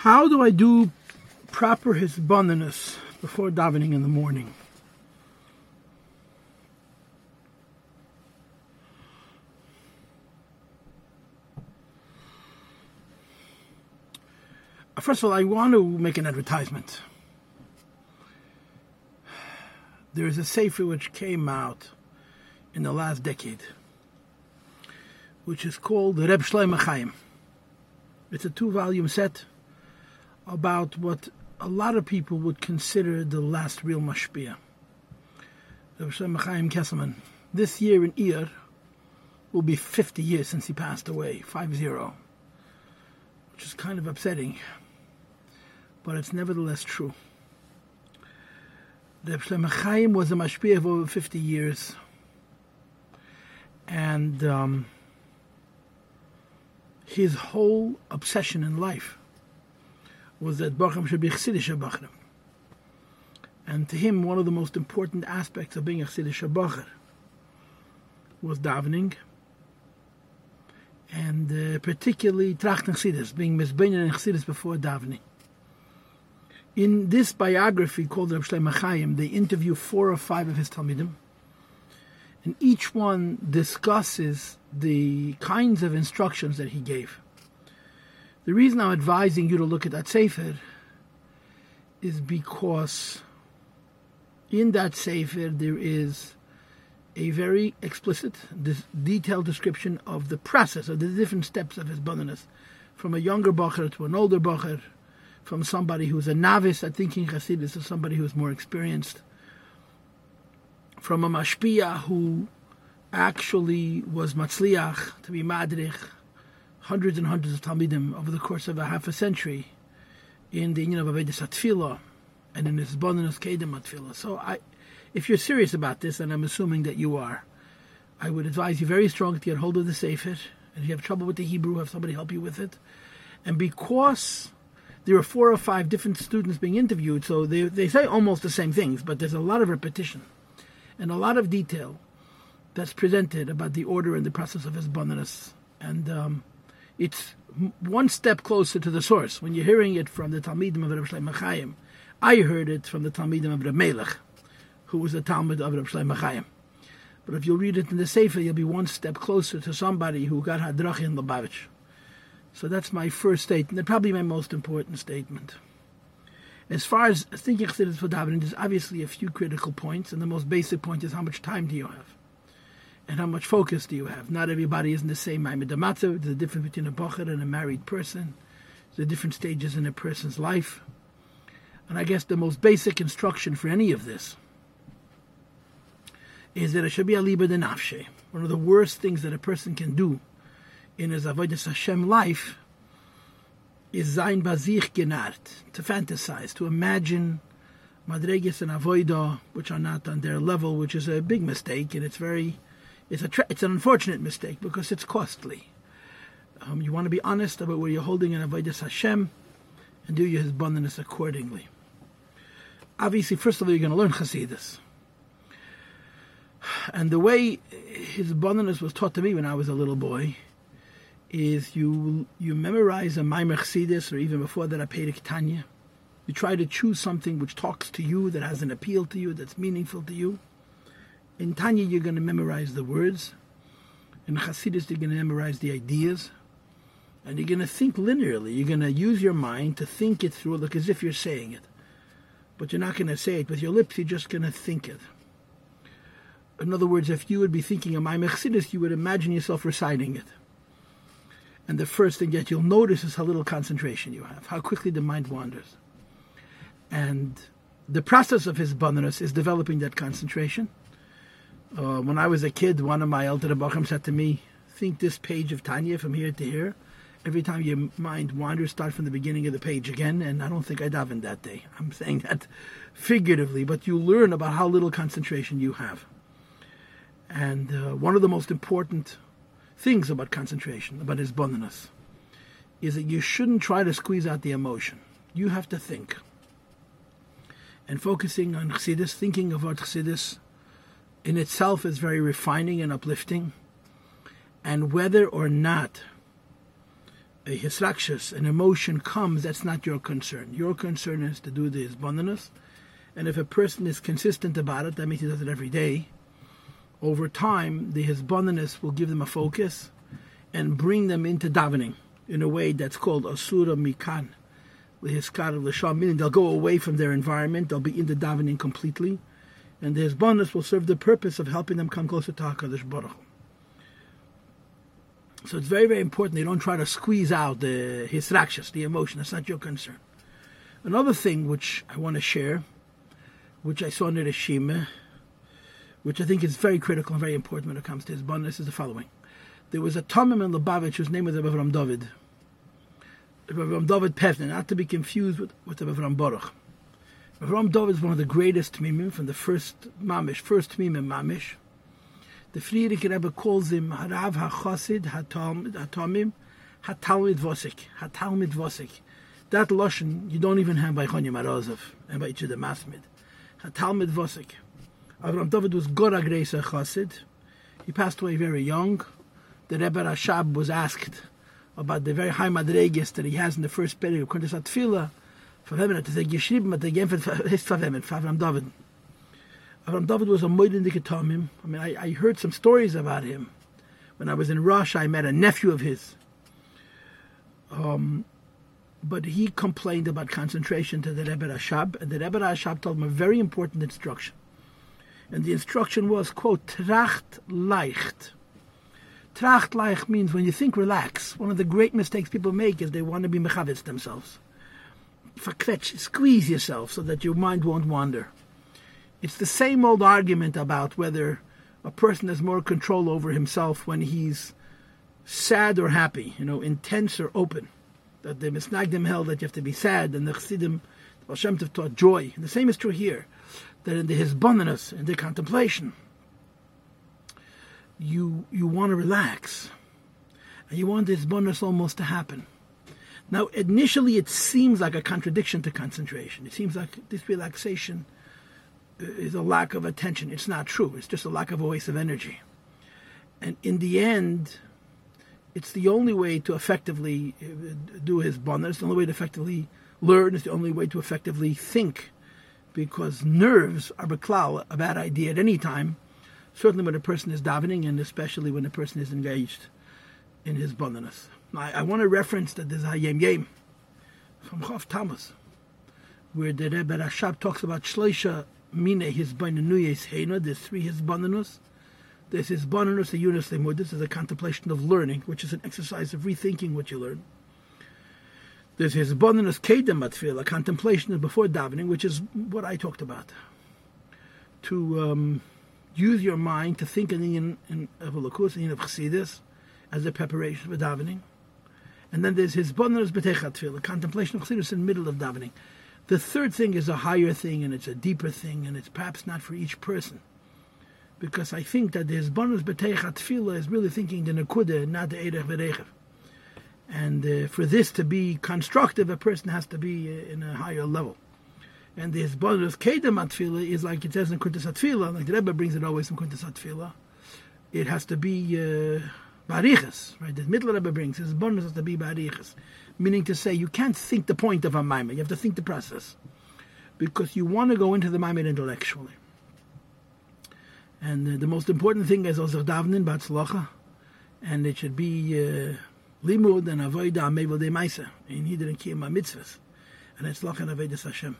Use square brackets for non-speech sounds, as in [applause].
How do I do proper hisbonenus before davening in the morning? First of all, I want to make an advertisement. There is a sefer which came out in the last decade, which is called Reb Shlomo Chaim. It's a two-volume set about what a lot of people would consider the last real mashpia. Kesselman. This year in Iyar will be 50 years since he passed away, 5-0, which is kind of upsetting but it's nevertheless true. Reb Shlomo Chaim was a mashpia of over 50 years, and um, his whole obsession in life was that Bachram should be Chassidish Bachram. And to him, one of the most important aspects of being a Chassidish was davening, and uh, particularly Trachten Chassidus, being Mizbein and Chassidus before davening. In this biography called Reb Shlomo Chaim, they interview four or five of his Talmidim, and each one discusses the kinds of instructions that he gave. The reason I'm advising you to look at that Sefer is because in that Sefer there is a very explicit, detailed description of the process, of the different steps of hisbonenus, from a younger Bacher to an older Bacher, from somebody who's a novice at thinking Hasidus to somebody who's more experienced, from a mashpia who actually was matzliach to be madrich, hundreds and hundreds of talmidim over the course of a half a century in the union of Avedis Atfila and in hisbonenus kedem Atfila. So I, if you're serious about this, and I'm assuming that you are, I would advise you very strongly to get hold of the Sefer. And if you have trouble with the Hebrew, have somebody help you with it. And because there are four or five different students being interviewed, so they, they say almost the same things, but there's a lot of repetition and a lot of detail that's presented about the order and the process of his. And um, it's one step closer to the source. When you're hearing it from the Talmidim of Reb Shlomo Chaim, I heard it from the Talmidim of Reb Melech, who was the Talmud of Reb Shlomo Chaim. But if you read it in the Sefer, you'll be one step closer to somebody who got Hadrach in Lubavitch. So that's my first statement, probably my most important statement. As far as thinking for davening, there's obviously a few critical points, and the most basic point is how much time do you have, and how much focus do you have. Not everybody is in the same Maimed There's a difference between a bocher and a married person. There's different stages in a person's life, and I guess the most basic instruction for any of this is that it should be a liba de nafshe. One of the worst things that a person can do in his avodas Hashem life is zayin bazich genart, to fantasize, to imagine madreges and avodah which are not on their level, which is a big mistake, and it's very, it's a tra- it's an unfortunate mistake because it's costly. Um, you want to be honest about where you're holding an avodas Hashem, and do your hisbonenus accordingly. Obviously, first of all, you're going to learn Chassidus. And the way his hisbonenus was taught to me when I was a little boy is you you memorize a Maimer Chassidus, or even before that a Perek Tanya. You try to choose something which talks to you, that has an appeal to you, that's meaningful to you. In Tanya, you're going to memorize the words. In Chassidus, you're going to memorize the ideas. And you're going to think linearly. You're going to use your mind to think it through, like as if you're saying it. But you're not going to say it with your lips, you're just going to think it. In other words, if you would be thinking of my Chassidus, you would imagine yourself reciting it. And the first thing that you'll notice is how little concentration you have, how quickly the mind wanders. And the process of his hisbonenus is developing that concentration. Uh, when I was a kid, one of my elder Bacham said to me, think this page of Tanya from here to here. Every time your mind wanders, start from the beginning of the page again. And I don't think I davened that day. I'm [laughs] saying that figuratively, but you learn about how little concentration you have. And uh, one of the most important things about concentration, about hisbonenus, is that you shouldn't try to squeeze out the emotion. You have to think. And focusing on Chassidus, thinking about Chassidus in itself is very refining and uplifting. And whether or not a hisrakshas, an emotion comes, that's not your concern. Your concern is to do the hisbonenus, and if a person is consistent about it, that means he does it every day. Over time, the hisbonenus will give them a focus and bring them into davening in a way that's called asura mikan, lehiskar l'sham, meaning they'll go away from their environment, they'll be into davening completely, and the hisbonenus will serve the purpose of helping them come closer to Hakadosh Baruch. Hu. So it's very, very important they don't try to squeeze out the hisrakshas, the emotion. That's not your concern. Another thing which I want to share, which I saw in the Shema, which I think is very critical and very important when it comes to hisbonenus, is the following. There was a Tomim in Lubavitch whose name was Avram David. Avram David Pevzner, not to be confused with, with Avram Baruch. Avram David is one of the greatest Tmimim from the first Mamish, first Tmimim Mamish. The Frierdiker Rebbe calls him Harav HaChosid HaTomim HaTalmid Vosik. HaTalmid Vosik. That Lashon you don't even have by Chonya Morozov and by Yitzhak Masmid. HaTalmid Vosik. Avram David was Gora Greisa Chosid. He passed away very young. The Rebbe Rashab was asked about the very high madreges that he has in the first period of Kontesat Verwemmen, to say geschrieben hat er geämpft, ist verwemmen, Avram David. Avram David was a moed the Ketomim. I mean, I, I, heard some stories about him. When I was in Russia, I met a nephew of his. Um, but he complained about concentration to the Rebbe Rashab, and the Rebbe Rashab told him a very important instruction. And the instruction was, quote, tracht leicht. Tracht leicht means when you think relax. One of the great mistakes people make is they want to be mechavitz themselves. Fakvetch, squeeze yourself so that your mind won't wander. It's the same old argument about whether a person has more control over himself when he's sad or happy, you know, intense or open. That the Misnagdim held that you have to be sad, and the Chassidim, the Baal taught joy. And the same is true here, that in the Hisbonenus, in the contemplation, you you want to relax, and you want this bonus almost to happen. Now, initially, it seems like a contradiction to concentration. It seems like this relaxation is a lack of attention. It's not true. It's just a lack of a waste of energy. And in the end, it's the only way to effectively uh, do hisbonenus. the only way to effectively learn. It's the only way to effectively think. Because nerves are beklal, a bad idea at any time. Certainly when a person is davening and especially when a person is engaged in hisbonenus. I, I want to reference that there's a Yem from Chav Thomas, where the Rebbe Rashab talks about Shloisha Mine Hisbananuyes Heina, there's three Hisbananus. There's Hisbananus, the Yunus Lemud, this is a contemplation of learning, which is an exercise of rethinking what you learn. There's Hisbananus Kedem Matfil, a contemplation before davening, which is what I talked about. To um, use your mind to think in the in, of Elokus, in of Chassidus, as a preparation for davening. And then there's his bonus betechat a contemplation of chassidus in the middle of davening. The third thing is a higher thing and it's a deeper thing and it's perhaps not for each person. Because I think that the bonus betechat tefillah is really thinking the nekuda, not the erech v'rechev. And uh, for this to be constructive, a person has to be uh, in a higher level. And the bonus kedem atfila is like it says in Kuntres Hatefillah, like the Rebbe brings it always in Kuntres Hatefillah. It has to be uh, bariches, right? The middle Rebbe brings his bonus has to be bariches, meaning to say you can't think the point of a maimer, you have to think the process, because you want to go into the maimer intellectually. And uh, the most important thing is also davening batzlocha, and it should be uh, limud and avoida amevel de maisa in hidden kiyam mitzvahs, and it's locha and Hashem.